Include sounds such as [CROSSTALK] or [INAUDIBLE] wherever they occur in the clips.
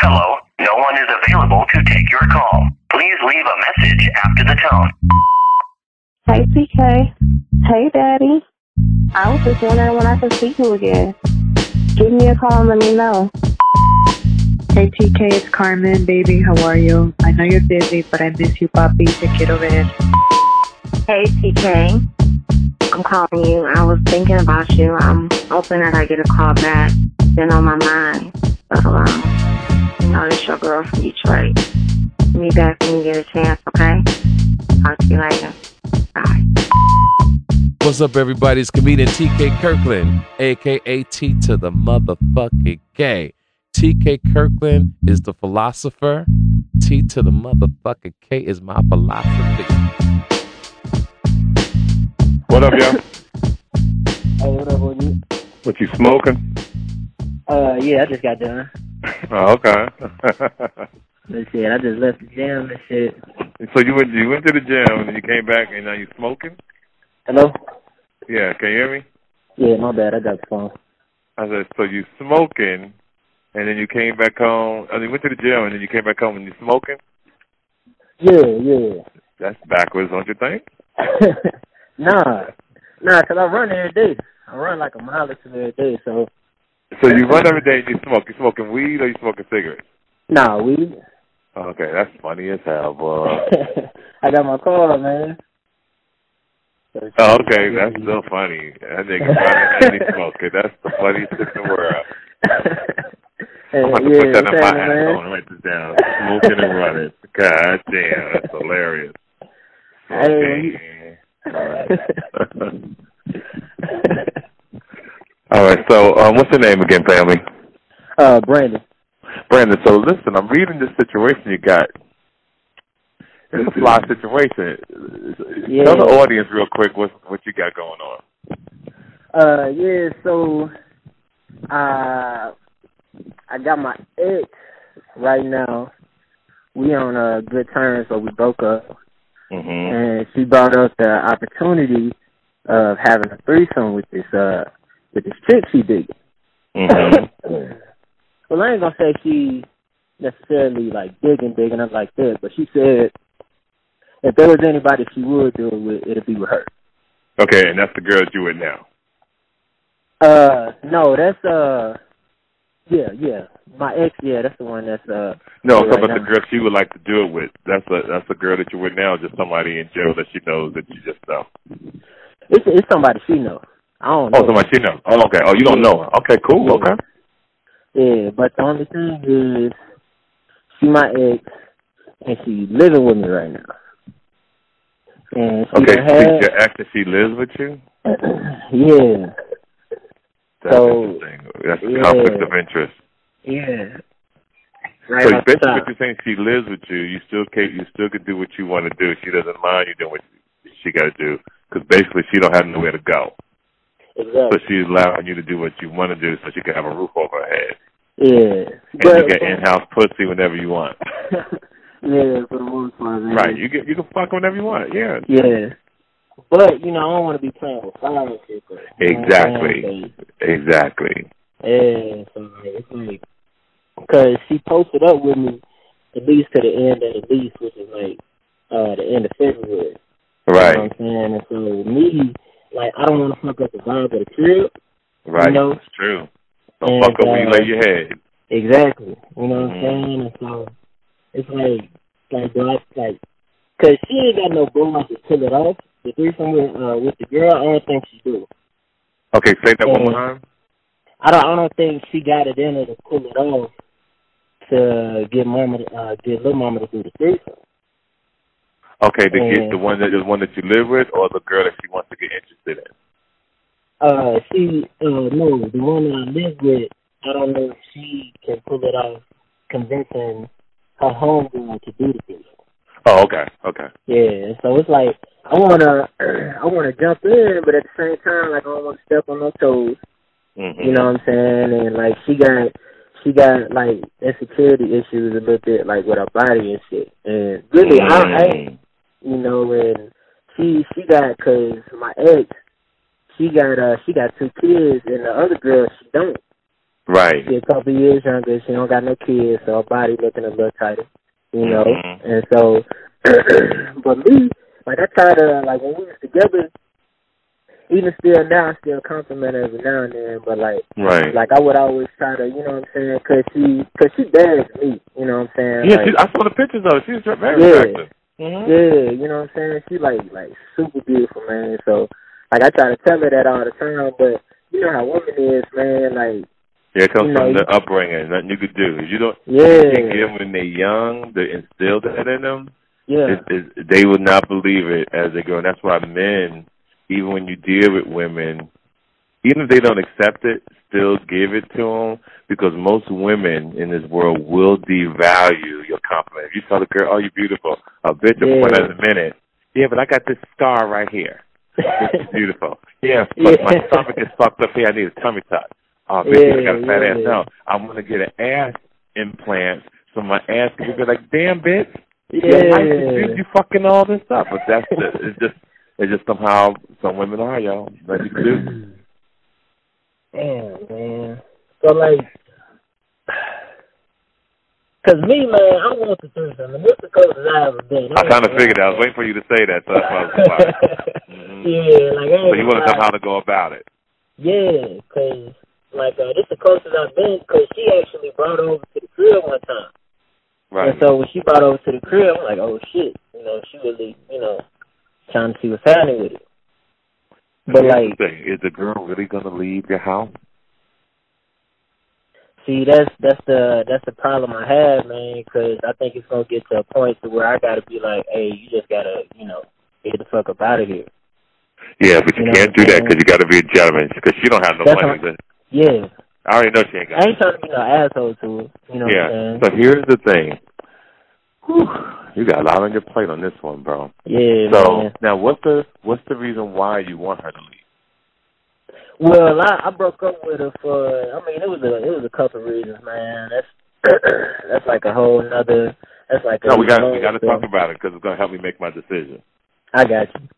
Hello, no one is available to take your call. Please leave a message after the tone. Hey, TK. Hey, Daddy. I was just wondering when I could see you again. Give me a call and let me know. Hey TK, it's Carmen, baby. How are you? I know you're busy, but I miss you, papi. Te quiero ver. Hey, TK. I'm calling you. I was thinking about you. I'm hoping that I get a call back. Been on my mind. But, um, you know, this your girl from Detroit. Me back when you get a chance, okay? Talk to you later. Bye. What's up, everybody? It's comedian TK Kirkland, aka T to the motherfucking K. TK Kirkland is the philosopher. T to the motherfucking K is my philosophy. What up, y'all? [LAUGHS] Hey, what up with you? What you smoking? Uh, yeah, I just got done. [LAUGHS] Oh, okay. [LAUGHS] Let's see, I just left the gym and shit. so you went you went to the gym and you came back and now you smoking? Hello? Yeah, can you hear me? Yeah, my bad, I got the phone. I said, so you smoking and then you came back home. I mean, you went to the gym and then you came back home and you smoking. Yeah, yeah. That's backwards, don't you think? [LAUGHS] nah, nah, 'cause I run every day. I run like a mile or two every day, so. So you run every day and you smoke. You smoking weed or you smoking cigarettes? Nah, weed. Okay, that's funny as hell, boy. [LAUGHS] I got my car, man. Oh, okay, that's still funny. That nigga he smoking. That's the funniest thing in the world. [LAUGHS] I'm about to yeah, put that in my happening, man? on and write this down. Smoking and running. God damn, that's hilarious. Hey, Smoking. [LAUGHS] All right, so um, what's your name again, family? uh, Brandon. Brandon, so listen, I'm reading this situation you got. It's a fly situation. Yeah. Tell the audience real quick what what you got going on. Uh, yeah, so, uh, I got my ex right now. We on uh, good terms, but we broke up. Mm-hmm. and she brought up the opportunity of having a threesome with this uh with this chick she digging. Mm-hmm. [LAUGHS] well, I ain't gonna say she necessarily like digging digging up like that, but she said if there was anybody she would do it with, it'd be with her. Okay, and that's the girl you with now. Uh, no, that's uh, yeah, yeah, my ex, yeah, that's the one that's uh. No, I'm talking about the girl she would like to do it with. That's a that's the girl that you're with now, just somebody in jail that she knows that you just know. It's it's somebody she know. I don't oh, know. Oh, somebody she knows. Oh, okay. Oh, you don't know her. Okay, cool. Yeah. Okay. Yeah, but the only thing is, she my ex, and she living with me right now. And she Okay, had, your ex, she lives with you? [CLEARS THROAT] yeah, That's So, interesting. That's a yeah. conflict of interest. yeah. Right so basically, what you're saying, she lives with you. You still can you still can do what you want to do. She doesn't mind you doing what she got to do because basically she don't have nowhere to go. So Exactly. she's allowing you to do what you want to do, so she can have a roof over her head, Yeah. and But, you get in-house pussy whenever you want. [LAUGHS] yeah, for the most part, man. Right? You get you can fuck whenever you want. Yeah. Yeah. But, you know, I don't want to be playing with fire and shit. though. You know Exactly. Exactly. Yeah, so like, it's like, because she posted up with me at least to the end of the lease, which is like uh the end of February. Right. You know what I'm saying? And so me, like, I don't want to fuck up the vibe of the crib. Right. You know? It's true. Don't And, fuck up when you uh, lay your head. Exactly. You know what Mhm. I'm saying? And so it's like, like, do I, like, cause she ain't got no balls to pull it off. The threesome with, uh, with the girl, I don't think she do. Okay, say that one more time. I don't, I don't think she got it in her to pull it off to get mama, to, uh, get little mama to do the threesome. Okay, the Yeah. the one that the one that you live with, or the girl that she wants to get interested in. Uh, she, uh, no, the one that I live with, I don't know if she can pull it off convincing her homegirl to do the threesome. Oh, okay, okay. Yeah, so it's like I wanna I wanna jump in, but at the same time, like I don't want to step on no toes. Mm-hmm. You know what I'm saying? And like she got she got like insecurity issues a little bit, like with her body and shit. And really, I, I Mm. You know, and she she got cause my ex, she got uh she got two kids, and the other girl she don't. Right. She a couple years younger. She don't got no kids, so her body looking a little tighter. You know, Mhm. and so, [CLEARS THROAT] but me, like I try to like when we was together. Even still now, I still compliment her every now and then. But like, Right. like I would always try to, you know what I'm saying? Cause she, cause she bags me. You know what I'm saying? yeah, like, she, I saw the pictures of her. She's very Yeah. attractive. Mhm. yeah, you know what I'm saying? She like like super beautiful, man. So like I try to tell her that all the time, but you know how women is, man. Like Yeah, it comes You know, from the upbringing. Nothing you could do. If you don't, yeah, you can't get them when they're young. To instill that in them. yeah, it, it, they will not believe it as they grow. And that's why men, even when you deal with women, even if they don't accept it, still give it to them because most women in this world will devalue your compliment. If you tell the girl, "Oh, you're beautiful," a bitch will point Yeah. in a minute. Yeah, but I got this scar right here. Is beautiful. [LAUGHS] Yeah, Yeah. but my stomach is fucked up here. I need a tummy tuck. Oh, bitch, I got a fat Yeah, ass. yeah. No, I'm gonna get an ass implant so my ass can be like, damn, bitch. Yeah, I yeah. you fucking all this stuff, but that's the, it's just it's just somehow some women are y'all. Nothing you do. Damn, man. So like, [SIGHS] cause me, man, I want the threesome, and this the closest I ever been. I kind of figured. I was waiting for you to say that, so that's why I was. Mhm. [LAUGHS] Yeah, like I So you want to know how to go about it? Yeah, cause like uh, this the closest I've been, cause she actually brought over to the crib one time. Right. And so when she brought over to the crib, I'm like, oh shit, you know, she really, you know, trying to see what's happening with it. But Here's like, the thing. is the girl really gonna leave your house? see, that's that's the that's the problem I have, man, because I think it's gonna get to a point to where I gotta be like, hey, you just gotta, you know, get the fuck up out of here. Yeah, but you, You can't do that because you got to be a gentleman. Because she don't have no That's money. what- Yeah, I already know she ain't got. I ain't trying to be no asshole to her. You know what I'm yeah. saying? So here's the thing. Whew, you got a lot on your plate on this one, bro. yeah, So man. now, what's the what's the reason why you want her to leave? Well, I, I broke up with her for. I mean, it was a it was a couple of reasons, man. That's [CLEARS THROAT] that's like a whole nother. That's like a No, we got we got to talk about it because it's gonna help me make my decision. I got you.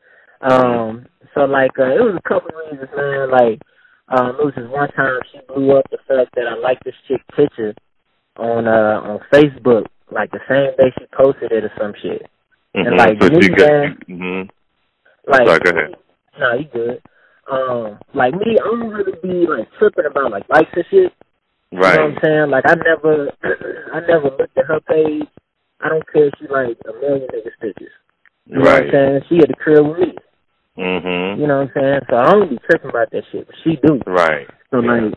Um, so like uh, it was a couple of reasons, man. Like um, it was just one time she blew up the fact that I liked this chick picture on uh on Facebook, like the same day she posted it or some shit. Mm-hmm. like, so me, could. man- Mm-hmm. Like, Sorry, go ahead. Nah, you good. Um, like me, I don't really be like tripping about like likes and shit. Right. You know what Right. I'm saying? Like I never, [CLEARS THROAT] I never looked at her page. I don't care if she like a million niggas pictures. You know what I'm saying? She had the crib with me. Mm-hmm. You know what I'm saying? So I don't be tripping about that shit, but she do. Right. So Yeah. like,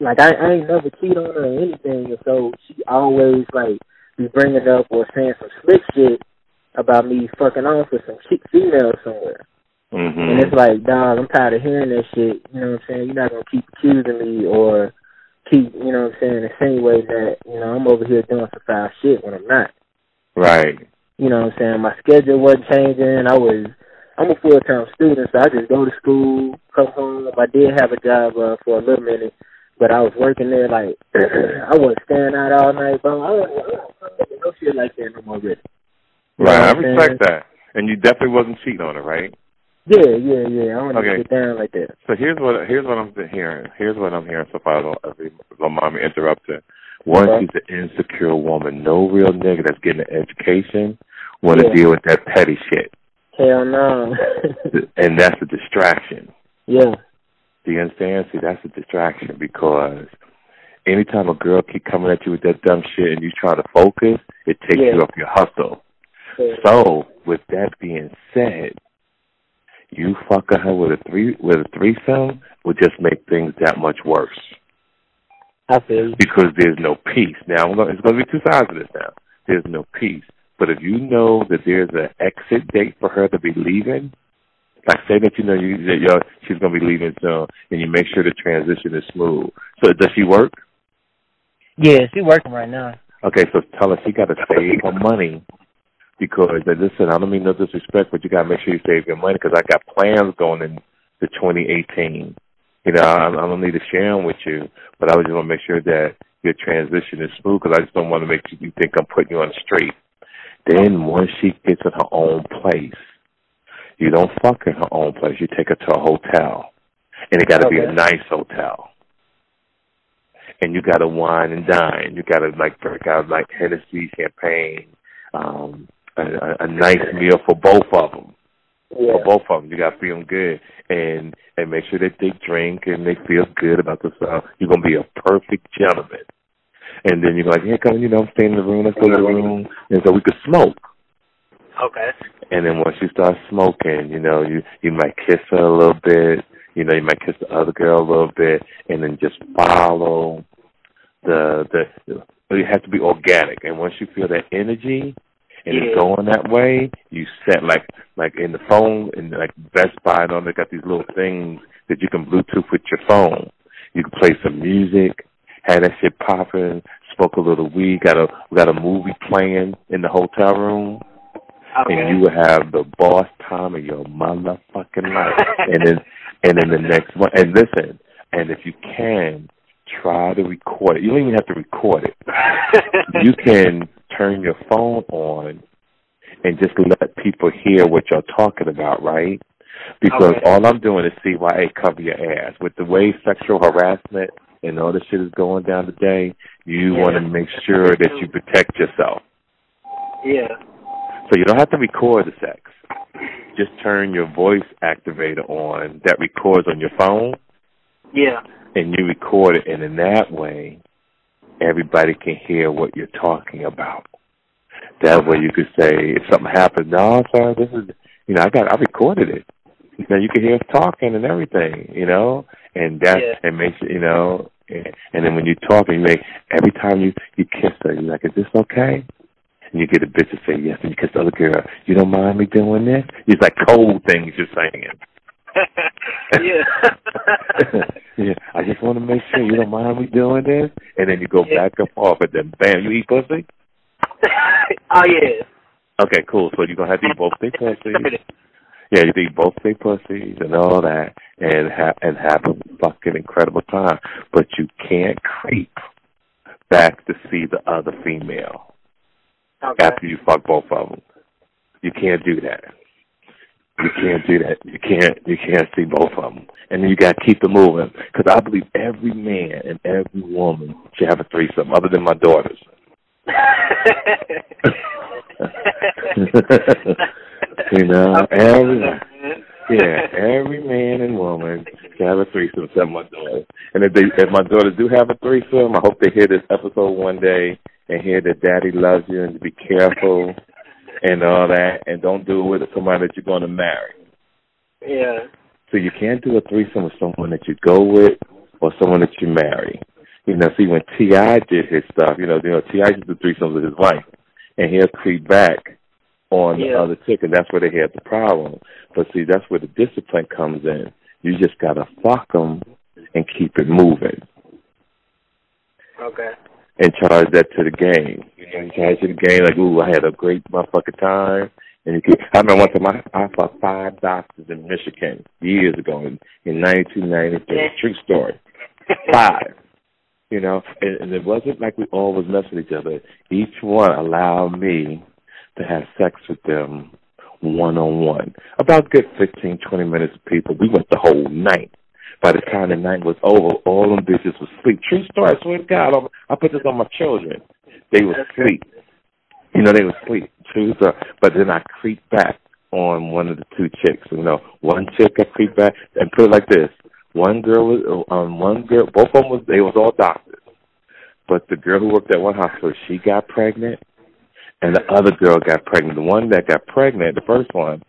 like I, I ain't never cheat on her or anything, and so she always like be bringing up or saying some slick shit about me fucking off with some chick female somewhere. Mm-hmm. And it's like, dog, I'm tired of hearing that shit. You know what I'm saying? You're not gonna keep accusing me or keep, you know what I'm saying, insinuating that, you know, I'm over here doing some foul shit when I'm not. right. You know what I'm saying? My schedule wasn't changing. I was I'm a full time student, so I just go to school, come home. If I did have a job uh, for a little minute, but I was working there like [CLEARS THROAT] I wasn't staying out all night, bro. I don't, no shit like that no more really. You Right. I respect that. And you definitely wasn't cheating on her, right? Yeah, yeah, yeah. I don't Okay. okay. get down like that. So here's what here's what I'm hearing. Here's what I'm hearing so far. Don't, don't mind me interrupting. One, Okay. she's an insecure woman. No real nigga that's getting an education want to Yeah. deal with that petty shit, Hell no. and that's a distraction. [LAUGHS] yeah. Do you understand? See, that's a distraction because anytime a girl keep coming at you with that dumb shit and you try to focus, it takes Yeah. you off your hustle. Yeah. So, with that being said, you fucking her with a three with a threesome would just make things that much worse I feel you. because there's no peace. Now, it's going to be two sides of this. Now, there's no peace. But if you know that there's an exit date for her to be leaving, like say that you know you that you're, she's going to be leaving soon, and you make sure the transition is smooth. So, does she work? Yeah, she working right now. Okay, so tell her she got to save her money because listen, I don't mean no disrespect, but you got to make sure you save your money because I got plans going in into 2018. You know, I, I don't need to share them with you, but I just want to make sure that your transition is smooth because I just don't want to make you, you think I'm putting you on the street. Then once she gets in her own place, you don't fuck in her own place. You take her to a hotel, and it got to be a nice hotel. and you got to wine and dine. You got to like break out like Hennessy, champagne, um, a, a, a nice meal for both of them. Yeah. For both of them, you got to feel them good, and and make sure that they drink and they feel good about themselves. You're gonna be a perfect gentleman. And then you're like, yeah, come, you know, stay in the room, let's go to the room, and so we could smoke. Okay. And then once you start smoking, you know, you you might kiss her a little bit, you know, you might kiss the other girl a little bit, and then just follow the the. But it has to be organic, and once you feel that energy, and Yeah. it's going that way, you set like like in the phone and like Best Buy and all they got these little things that you can Bluetooth with your phone. You can play some music, have that shit popping, smoke a little weed, got a got a movie playing in the hotel room Okay. and you will have the boss time of your motherfucking life. [LAUGHS] and then and then the next one and listen, and if you can, try to record it. You don't even have to record it. [LAUGHS] You can turn your phone on and just let people hear what you're talking about, right? Because Okay. all I'm doing is CYA cover your ass. With the way sexual harassment and all this shit is going down today, you Yeah. want to make sure that you protect yourself. yeah. So you don't have to record the sex. Just turn your voice activator on that records on your phone Yeah. and you record it and in that way everybody can hear what you're talking about. That way you could say if something happens, no, sir, this is you know, I got I recorded it. Now you can hear us talking and everything, you know? And that Yeah. and makes you know and, and then when you talk and you make every time you you kiss her, you're like, Is this okay? And you get a bitch to say yes, and you kiss the other girl. You don't mind me doing this? It's like cold things you're saying. [LAUGHS] yeah. [LAUGHS] yeah, I just want to make sure you don't mind me doing this, and then you go Yeah. back and forth, and then bam, you eat pussy. [LAUGHS] oh yeah. Okay, cool. So you're gonna have to eat both their pussies. Yeah, you eat both their pussies and all that, and have and have a fucking incredible time. But you can't creep back to see the other female Okay. after you fuck both of them. You can't do that. You can't do that. You can't. You can't see both of them, and you got to keep it moving. Because I believe every man and every woman should have a threesome, other than my daughters. [LAUGHS] you know, every yeah, every man and woman should have a threesome except my daughters. And if they, if my daughters do have a threesome, I hope they hear this episode one day and hear that Daddy loves you and to be careful and all that, and don't do it with somebody that you're going to marry. yeah. So you can't do a threesome with someone that you go with or someone that you marry. You know, see when T.I. did his stuff, you know, you know, T.I. did to do threesomes with his wife, and he'll creep back on the other chick, and that's where they had the problem. But see, that's where the discipline comes in. You just gotta fuck them and keep it moving, Okay. And charge that to the game. You know, you charge to the game like, ooh, I had a great motherfucking time. And you can, I remember one time I, I fought five doctors in Michigan years ago in, in 1993. True story. Five. You know, and, and it wasn't like we all was messing with each other. Each one allowed me to have sex with them one on one. About a good fifteen, twenty minutes of people. We went the whole night. By the time the night was over, all them bitches was asleep. True story, I swear to God. I'm- I put this on my children. They were asleep. You know, they were asleep. True story. But then I creeped back on one of the two chicks. You know, one chick I creeped back and put it like this. One girl was um one girl both of them was they was all doctors. But the girl who worked at one hospital, she got pregnant and the other girl got pregnant. The one that got pregnant, the first one,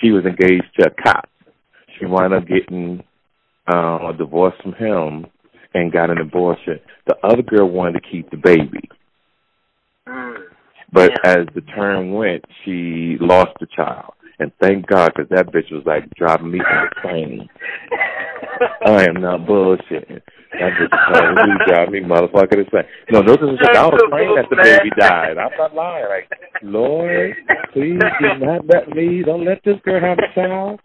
she was engaged to a cop. She wound up getting um, a divorce from him and got an abortion. The other girl wanted to keep the baby. Mm. But Yeah. as the term went, she lost the child. And thank God, because that bitch was like driving me insane. [LAUGHS] I am not bullshitting. That bitch was drive me motherfucker insane. No, those are just, I was praying that the baby died. I'm not lying. Like, Lord, please do not let me, don't let this girl have a child.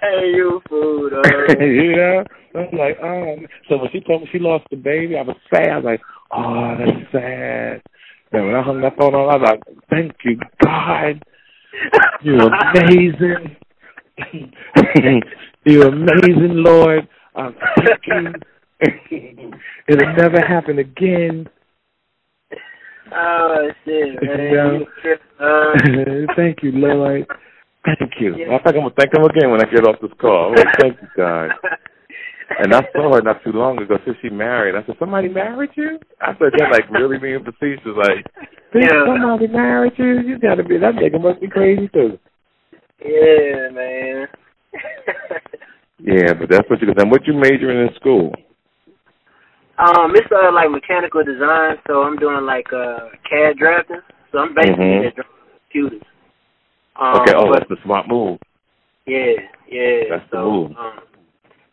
Hey, you fool, [LAUGHS] you know? I'm like, oh. So when she told me she lost the baby, I was sad. I was like, oh, that's sad. And when I hung that phone on, I was like, thank you, God. You're amazing. [LAUGHS] You're amazing, Lord. I thank you It'll never happen again. Oh shit, [LAUGHS] man. Yeah. You trip, uh, thank you, Lord. Thank you. I think I'm gonna thank him again when I get off this call. Like, thank you, God. [LAUGHS] And I saw her not too long ago. Since she married, I said, "Somebody married you?" I said that like really being facetious. Like, Yeah. somebody married you? You gotta be that nigga must be crazy too. yeah, man. [LAUGHS] Yeah, but that's what you. Then what you majoring in school? um, it's uh like mechanical design, so I'm doing like uh CAD drafting. So I'm basically Mhm. just drawing computers. Um, Okay. Oh, but that's the smart move. yeah, yeah. That's the move. Um,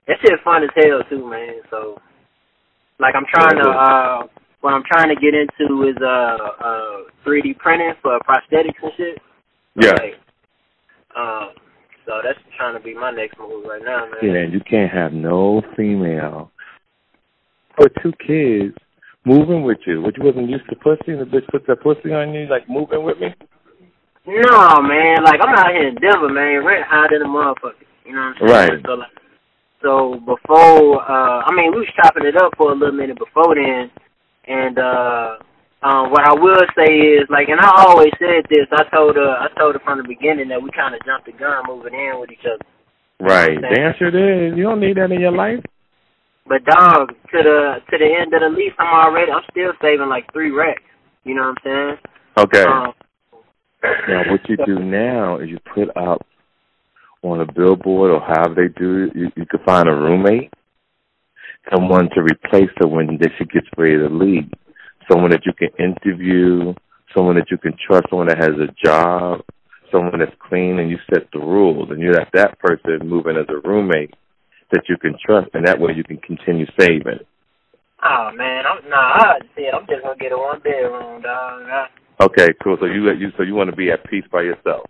that shit fun as hell too, man. So, like, I'm trying Yeah, to uh, what I'm trying to get into is uh, uh, 3D printing for prosthetics and shit. So, Yeah. Like, um, so that's trying to be my next move right now, man. Yeah, and you can't have no female or two kids moving with you. What you wasn't used to pussy, and the bitch put that pussy on you, like moving with me. No, man. Like I'm out here in Denver, man. Rent high than a motherfucker. You know what I'm saying? Right. So like, so before, uh, I mean, we was chopping it up for a little minute before then, and uh, um, what I will say is like, and I always said this. I told her, I told her from the beginning that we kind of jumped the gun moving in with each other. Right. Damn sure did. You don't need that in your life. But dog, to the to the end of the lease, I'm already, I'm still saving like three racks. You know what I'm saying? Okay. Um, now, what you do now is you put up on a billboard or however they do it, you, you can find a roommate, someone to replace her when she gets ready to leave, someone that you can interview, someone that you can trust, someone that has a job, someone that's clean, and you set the rules, and you let that person move in as a roommate that you can trust, and that way you can continue saving. oh man, I'm nah. I said I'm just gonna get a one bedroom, dog. I, Okay, cool. So you you so you want to be at peace by yourself.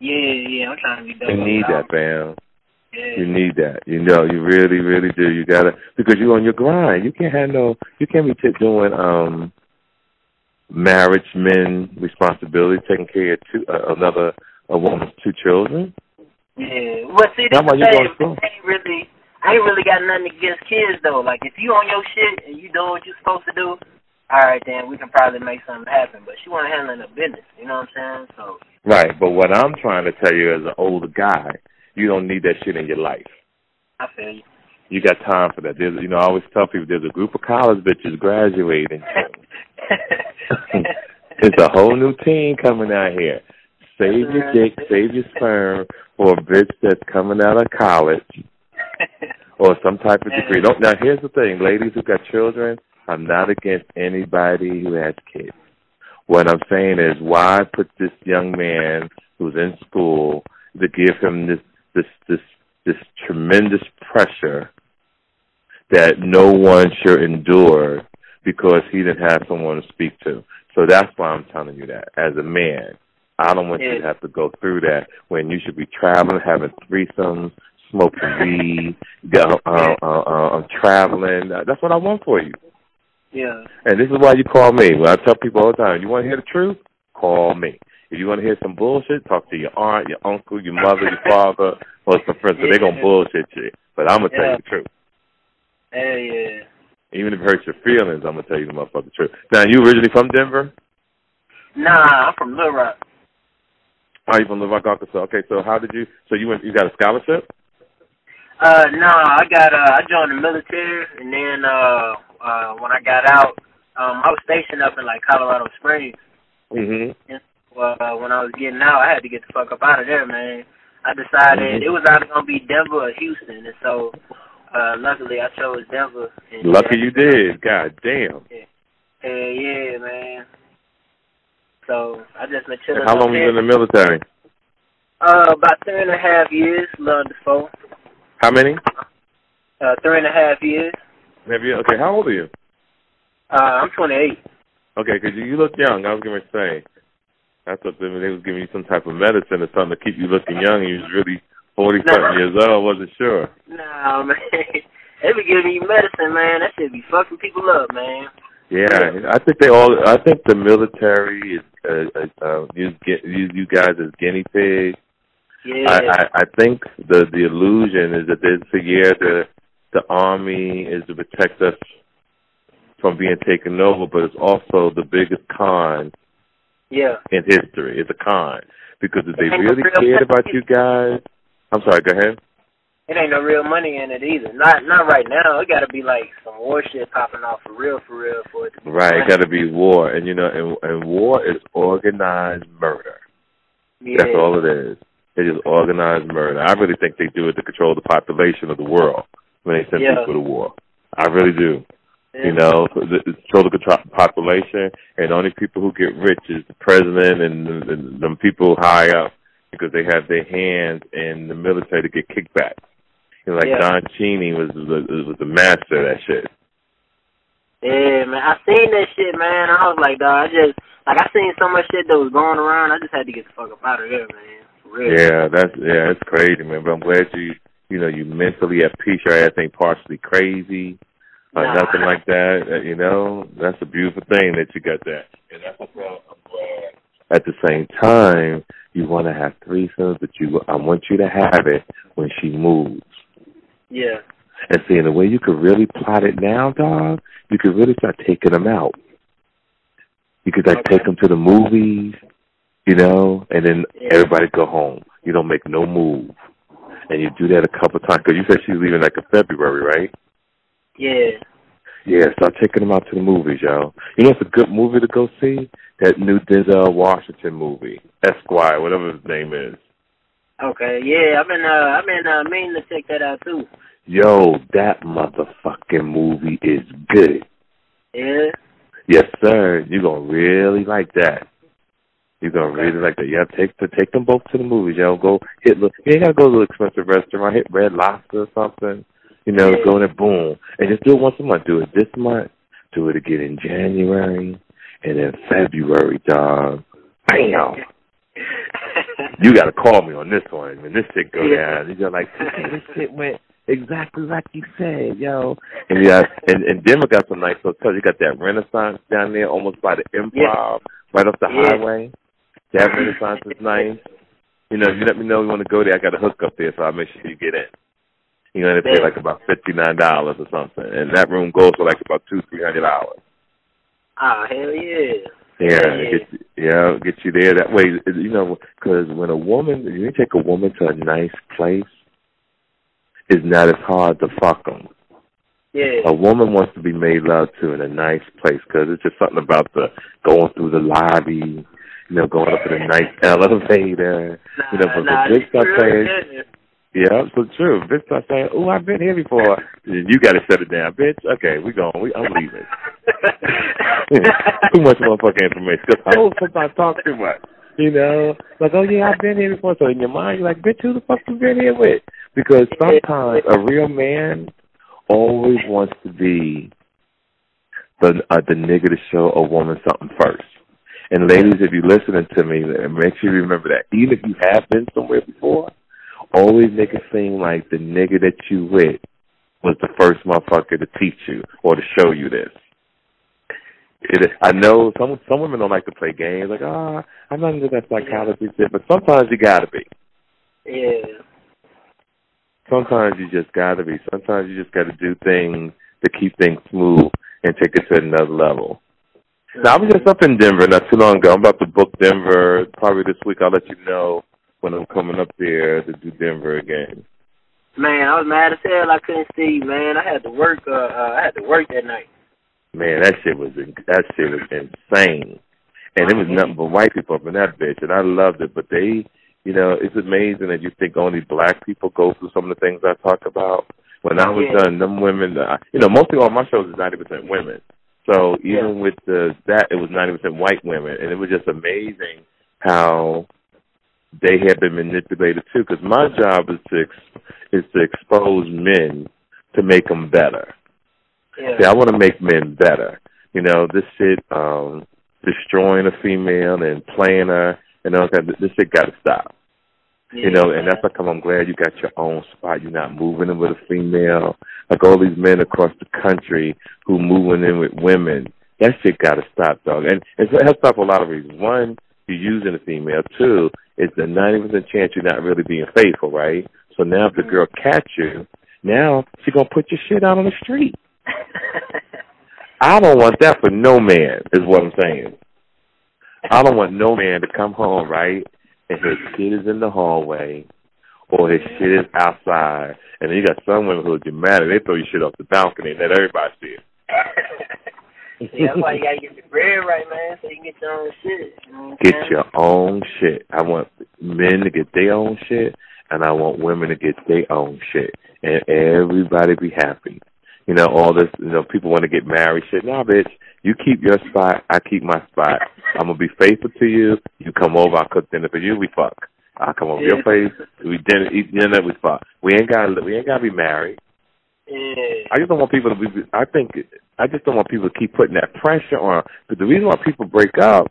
yeah, yeah. I'm trying to be. You need that, fam. Yeah. You need that. You know, you really, really do. You gotta because you're on your grind. You can't have no. You can't be t- doing um marriage men responsibility, taking care of two uh, another a woman's two children. Yeah. Well, see, this That's why you going through. I ain't really, I ain't really got nothing against kids though. Like, if you on your shit and you doing what you're supposed to do, all right, then we can probably make something happen. But she want to handle the business. You know what I'm saying? So, Right. But what I'm trying to tell you as an older guy, you don't need that shit in your life. I feel you. You got time for that. There's, you know, I always tell people there's a group of college bitches graduating. [LAUGHS] It's a whole new team coming out here. Save your dick, save your sperm for a bitch that's coming out of college [LAUGHS] or some type of degree. Don't, now, here's the thing, ladies who got children, I'm not against anybody who has kids. What I'm saying is, why put this young man who's in school to give him this this this this tremendous pressure that no one should endure because he didn't have someone to speak to. So that's why I'm telling you that. As a man, I don't want you to have to go through that when you should be traveling, having threesomes, smoking weed, go, uh, uh, uh, traveling. That's what I want for you. Yeah. And this is why you call me. When I tell people all the time, you want to hear the truth? Call me. If you want to hear some bullshit, talk to your aunt, your uncle, your mother, your father, or some friends. But they're going to bullshit you. But I'm going to tell you the truth. Hell yeah. Even if it hurts your feelings, I'm going to tell you the motherfucking truth. Now, you originally from Denver? Nah, I'm from Little Rock. Are you from Little Rock, Arkansas? Okay, so how did you, so you went, you got a scholarship? Uh, nah, I got uh, I joined the military, and then uh, uh, when I got out, um, I was stationed up in like Colorado Springs. Mm-hmm. Well, uh, when I was getting out, I had to get the fuck up out of there, man. I decided Mhm. it was either gonna be Denver or Houston, and so uh, luckily I chose Denver. And Lucky yeah, you did. God damn. Hell yeah, man. So I just been chilling. And how long were you in the military? Uh, about three and a half years, little under four. How many? Uh, three and a half years. Have you, okay, how old are you? Uh, I'm 28. Okay, because you, you look young. I was going to say. I thought they, they was giving you some type of medicine or something to keep you looking young, and you was really forty something years old. I wasn't sure. Nah, man. [LAUGHS] they be giving you medicine, man. That shit be fucking people up, man. Yeah, I think they all. I think the military is uh, uh, uh, use use you guys as guinea pigs. Yeah. I, I I think the the illusion is that this is a year to the army is to protect us from being taken over, but it's also the biggest con Yeah. in history. It's a con because if they no really real cared about you guys, I'm sorry. Go ahead. It ain't no real money in it either. Not not right now. It gotta be like some war shit popping off for real, for real, for it to Right, it got to be war, and you know, and, and war is organized murder. yeah. That's all it is. It is organized murder. I really think they do it to control the population of the world when they send Yeah. people to war. I really do. Yeah. You know, the- control the population, and the only people who get rich is the president and the, the, them people high up because they have their hands in the military to get kickbacks. You know, like Yeah. Don Cheney was the, was the master of that shit. Yeah, man. I seen that shit, man. I was like, dog, I just like I seen so much shit that was going around. I just had to get the fuck up out of there, man. For real. Yeah, that's yeah, it's crazy, man. But I'm glad you you know you mentally at peace. Your ass ain't partially crazy or Nah. nothing like that. uh, You know, that's a beautiful thing that you got that. And that's what I'm glad. At the same time, you want to have threesomes, but you I want you to have it when she moves. Yeah. And seeing the way you could really plot it now, dog, you could really start taking them out. You could like Okay. take them to the movies, you know, and then Yeah. everybody go home. You don't make no move, and you do that a couple times. Because you said she's leaving like in February, right? Yeah. Yeah, start taking them out to the movies, yo. You know, it's a good movie to go see. That new Denzel Washington movie, Esquire, whatever his name is. Okay. Yeah. I've been uh I've been uh meaning to check that out too. Yo, that motherfucking movie is good. Yeah. Yes, sir. You're gonna really like that. You're gonna Okay. really like that. Yeah, take the take them both to the movies, yo. Go hit look you ain't gotta go to an expensive restaurant, hit Red Lobster or something. You know, Yeah. go there, boom. And just do it once a month. Do it this month, do it again in January, and then February, dog. Bam. You gotta call me on this one when this shit go down. You're like, "Hey, this shit went exactly like you said, yo. And yeah, and, and Denver got some nice hotels. You got that Renaissance down there, almost by the Improv, right off the Yeah. highway. That Renaissance is nice. You know, if you let me know you want to go there, I got a hook up there, so I'll make sure you get in. You know, they pay like about fifty nine dollars or something, and that room goes for like about two, three hundred dollars. Ah, hell yeah. Yeah, Yeah. get you, yeah, get you there that way. You know, because when a woman, you take a woman to a nice place, it's not as hard to fuck them. Yeah. A woman wants to be made love to in a nice place because it's just something about the going through the lobby, you know, going up in a nice [LAUGHS] elevator. you know, but nah, the bitch start true, saying, yeah. so true. Bitch start saying, oh, I've been here before. You got to shut it down, bitch. Okay, we going. We, I'm leaving. [LAUGHS] too much motherfucking information. Because hoes sometimes talk too much. You know, like, oh yeah, I've been here before. So in your mind, you're like, bitch, who the fuck you been here with? Because sometimes a real man always wants to be the uh, the nigga to show a woman something first. And ladies, if you're listening to me, make sure you remember that. Even if you have been somewhere before, always make it seem like the nigga that you with was the first motherfucker to teach you or to show you this. It, I know some some women don't like to play games, like, ah, I'm not into that psychology shit, but sometimes you gotta be. yeah. Sometimes you just gotta be. Sometimes you just gotta do things to keep things smooth and take it to another level. Now I was just up in Denver not too long ago. I'm about to book Denver probably this week. I'll let you know when I'm coming up there to do Denver again. Man, I was mad as hell. I couldn't see, man. I had to work. Uh, uh I had to work that night. Man, that shit was that shit was insane, and it was nothing but white people up in that bitch, and I loved it. But they, you know, it's amazing that you think only black people go through some of the things I talk about. When I was Yeah. done, them women, uh, you know, mostly all my shows is ninety percent women. So even with the that, it was ninety percent white women, and it was just amazing how they had been manipulated too. Because my job is to ex- is to expose men to make them better. Yeah. See, I want to make men better. You know, this shit, um, destroying a female and playing her and all that. This shit got to stop. yeah. You know, and that's like I'm glad you got your own spot. You're not moving in with a female. Like all these men across the country who moving in with women. That shit got to stop, dog. And it has to stop for a lot of reasons. One, you're using a female. Two, it's the 90% chance you're not really being faithful, right? So now if the mm-hmm. girl catch you, Now she gonna put your shit out on the street. [LAUGHS] I don't want that for no man, is what I'm saying. I don't want no man to come home, right, and his kid is in the hallway or his shit is outside. And then you got some women who are dramatic. They throw your shit off the balcony and let everybody see it. [LAUGHS] that's why you gotta get the bread right, man, so you can get your own shit. You know get your own shit. I want men to get their own shit, and I want women to get their own shit, and everybody be happy. You know, all this, you know, people want to get married shit. Nah, bitch, you keep your spot, I keep my spot. I'm gonna be faithful to you. You come over, I cook dinner for you, we fuck. I come over yeah. your place, we dinner, eat dinner, we fuck. We ain't got, we ain't got to be married. Yeah. I just don't want people to be. I think I just don't want people to keep putting that pressure on. But the reason why people break up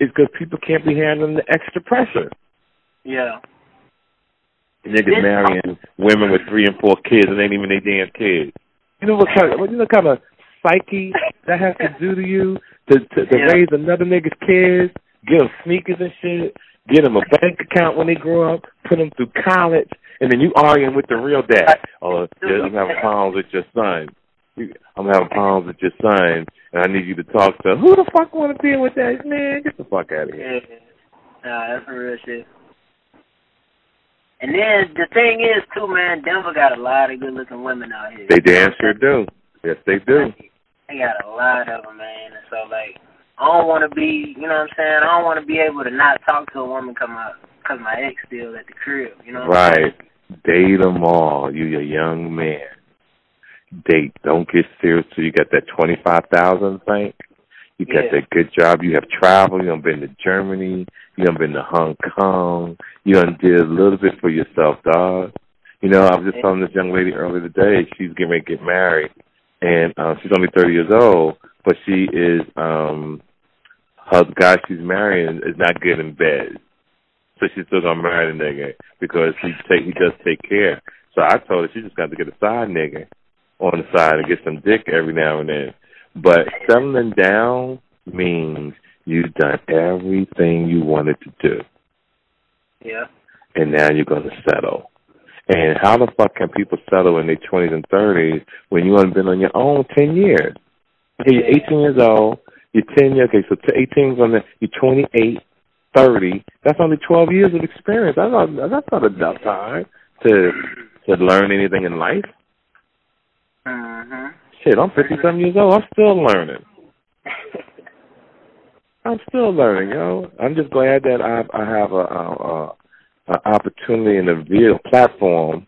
is because people can't be handling the extra pressure. Yeah. Niggas marrying women with three and four kids and ain't even their damn kids. You know what kind of you know what kind of psyche that has to do to you to to, to yeah. raise another nigga's kids, get them sneakers and shit, get them a bank account when they grow up, put them through college, and then you arguing with the real dad. Oh, I'm having problems with your son. I'm having problems with your son, and I need you to talk to. Who the fuck want to deal with that man? Get the fuck out of here. Yeah. Nah, that's some real shit. And then the thing is, too, man, Denver got a lot of good-looking women out here. They damn sure do. Yes, they do. They got a lot of them, man. And so, like, I don't want to be, you know what I'm saying? I don't want to be able to not talk to a woman come out because my ex still at the crib, you know Right. Date them all. You a young man. Date. Don't get serious till you got that 25000 bank. You got yeah. that good job. You have traveled. You done been to Germany. You done been to Hong Kong. You done did a little bit for yourself, dog. You know, I was just telling this young lady earlier today, she's getting ready to get married. And uh, she's only 30 years old, but she is, um, her guy she's marrying is not good in bed. So she's still gonna marry the nigga because he take he does take care. So I told her she just got to get a side nigga on the side and get some dick every now and then. But settling down means you've done everything you wanted to do. Yeah. And now you're going to settle. And how the fuck can people settle in their 20s and 30s when you haven't been on your own 10 years? Okay, you're 18 years old. You're 10 years. Okay, so 18 is on the, you're 28, 30. That's only 12 years of experience. That's not, that's not enough time to to learn anything in life. Mm-hmm. Shit, I'm 50 something years old. I'm still learning. I'm still learning, yo. I'm just glad that I I have a, a, a, opportunity and a video platform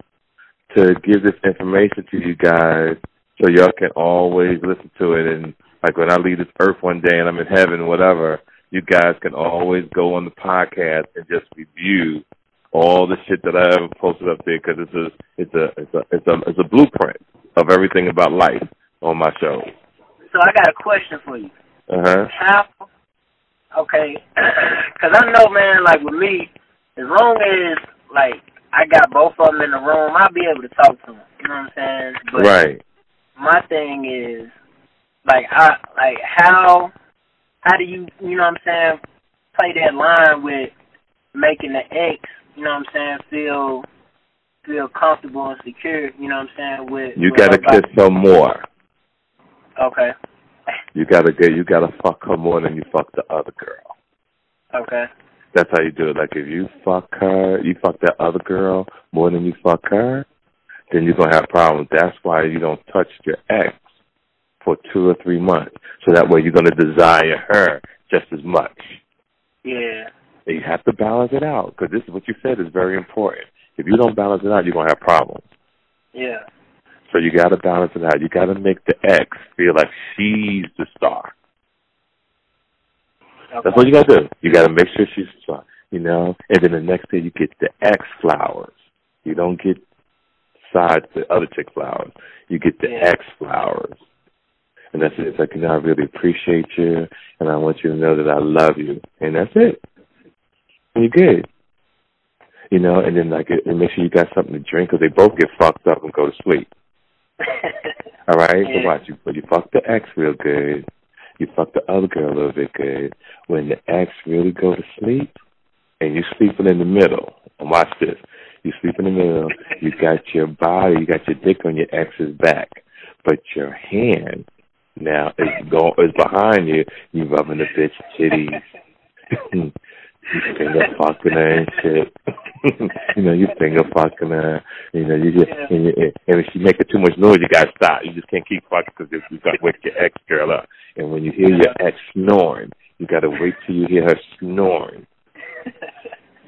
to give this information to you guys, so y'all can always listen to it. And like when I leave this earth one day and I'm in heaven, whatever, you guys can always go on the podcast and just review all the shit that I ever posted up there because it's a it's a it's a it's a it's a blueprint of everything about life on my show. So I got a question for you. Uh huh. How? Okay, [CLEARS THROAT] because I know, man. Like with me, as long as like I got both of them in the room, I'll be able to talk to them. You know what I'm saying? But right. My thing is, like, I like how how do you you know what I'm saying play that line with making the ex you know what I'm saying feel feel comfortable and secure you know what I'm saying with you with gotta kiss her more. Okay. You gotta get you gotta fuck her more than you fuck the other girl. Okay. That's how you do it. Like if you fuck her you fuck that other girl more than you fuck her then you're gonna have problems that's why you don't touch your ex for two or three months. So that way you're going to desire her just as much. Yeah. And you have to balance it out because this is what you said is very important. If you don't balance it out, you're going to have problems. Yeah. So you got to balance it out. You got to make the ex feel like she's the star. Okay. That's what you got to do. You got to make sure she's the star, you know. And then the next day you get the ex flowers. You don't get side the other chick flowers. You get the Yeah. ex flowers. And that's it. It's like, you know, I really appreciate you, and I want you to know that I love you. And that's it. And you're good. You know, and then, like, and make sure you got something to drink, because they both get fucked up and go to sleep. [LAUGHS] All right? Yeah. So watch. You, but you fuck the ex real good. You fuck the other girl a little bit good. When the ex really go to sleep, and you're sleeping in the middle, and watch this, You sleep in the middle. You got your body, you got your dick on your ex's back, but your hand now is go is behind you. You rubbing the bitch titties. you finger fucking her and shit. [LAUGHS] you know, you finger fucking her. You know, you just and, you, and if she making too much noise, you gotta stop. You just can't keep fucking because you got to wake your ex girl up. And when you hear your ex snoring, you gotta wait till you hear her snoring. [LAUGHS]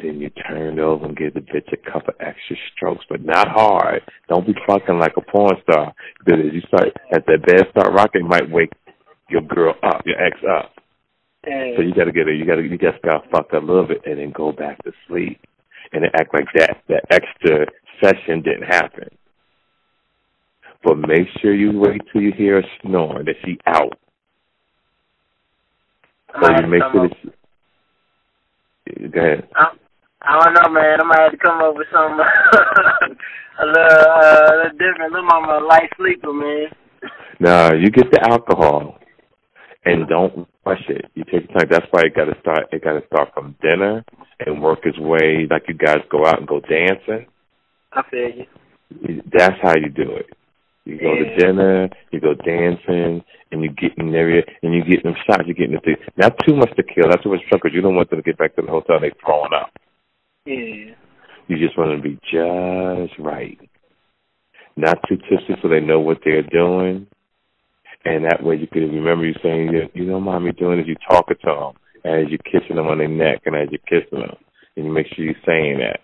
Then you turn over and give the bitch a couple extra strokes, but not hard. Don't be fucking like a porn star. Because as you start, as that bed start rocking, it might wake your girl up, your ex up. So you gotta get her, you gotta, you just gotta fuck a little bit and then go back to sleep. And then act like that, that extra session didn't happen. But make sure you wait till you hear her snoring, that she out. So you make sure that she, go ahead. I, I don't know, man. I might have to come up with some [LAUGHS] a little, uh, a little different. Little mama, a light sleeper, man. No, you get the alcohol and don't rush it. You take your time. That's why it got to start. It got to start from dinner and work its way. Like you guys go out and go dancing. I feel you. That's how you do it. You go to dinner, you go dancing, and you get in there, and you get them shots. You get in the thing. Not too much to kill. Not too much because you don't want them to get back to the hotel and they throwing up. Yeah. You just want to be just right. Not too tipsy so they know what they're doing. And that way you can remember you saying, you, you mind me doing this. You talking to them as you're kissing them on their neck and as you're kissing them. And you make sure you're saying that.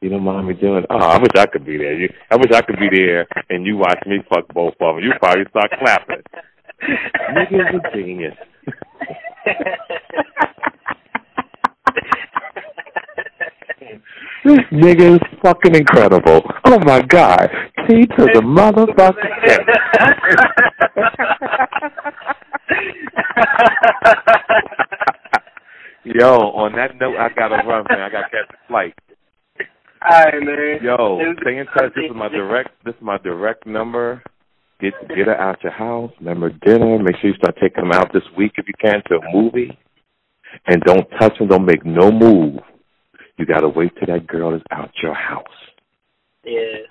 You mind me doing Oh, I wish I could be there. You, I wish I could be there and you watch me fuck both of them. You probably start clapping. Nigga's a genius. [LAUGHS] This nigga is fucking incredible. Oh my god. Key to the motherfucker. [LAUGHS] Yo, on that note, I gotta run, man. I gotta catch the flight. All right, man. Yo, stay in touch. This is my direct. This is my direct number. Get get her out your house. Remember dinner. Make sure you start taking them out this week if you can to a movie. And don't touch them. Don't make no move. You gotta wait till that girl is out your house. Yeah.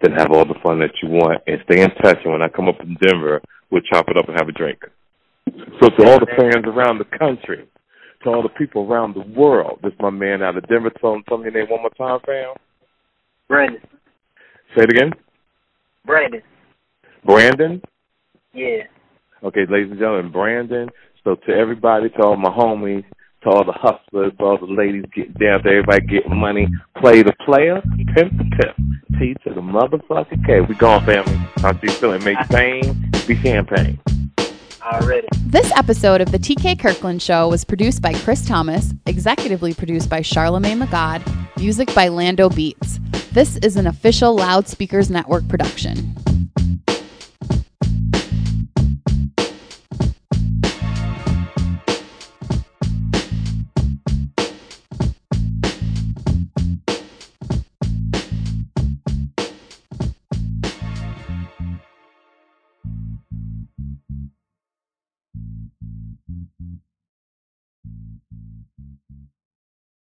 Then have all the fun that you want and stay in touch. And when I come up from Denver, we'll chop it up and have a drink. So to all the fans around the country, to all the people around the world, this is my man out of Denver. Tell him, tell me your name one more time, fam. Brandon. Say it again. Brandon. Brandon. Yeah. Okay, ladies and gentlemen, Brandon. So to everybody, to all my homies, to all the hustlers, all the ladies getting down, to everybody getting money, play the player, pimp the pimp. T to the motherfucking K. We gone, family. Talk to you soon. Make [LAUGHS] pain be champagne. Already. This episode of the TK Kirkland Show was produced by Chris Thomas, executively produced by Charlamagne Tha God, music by Lando Beats. This is an official Loudspeakers Network production.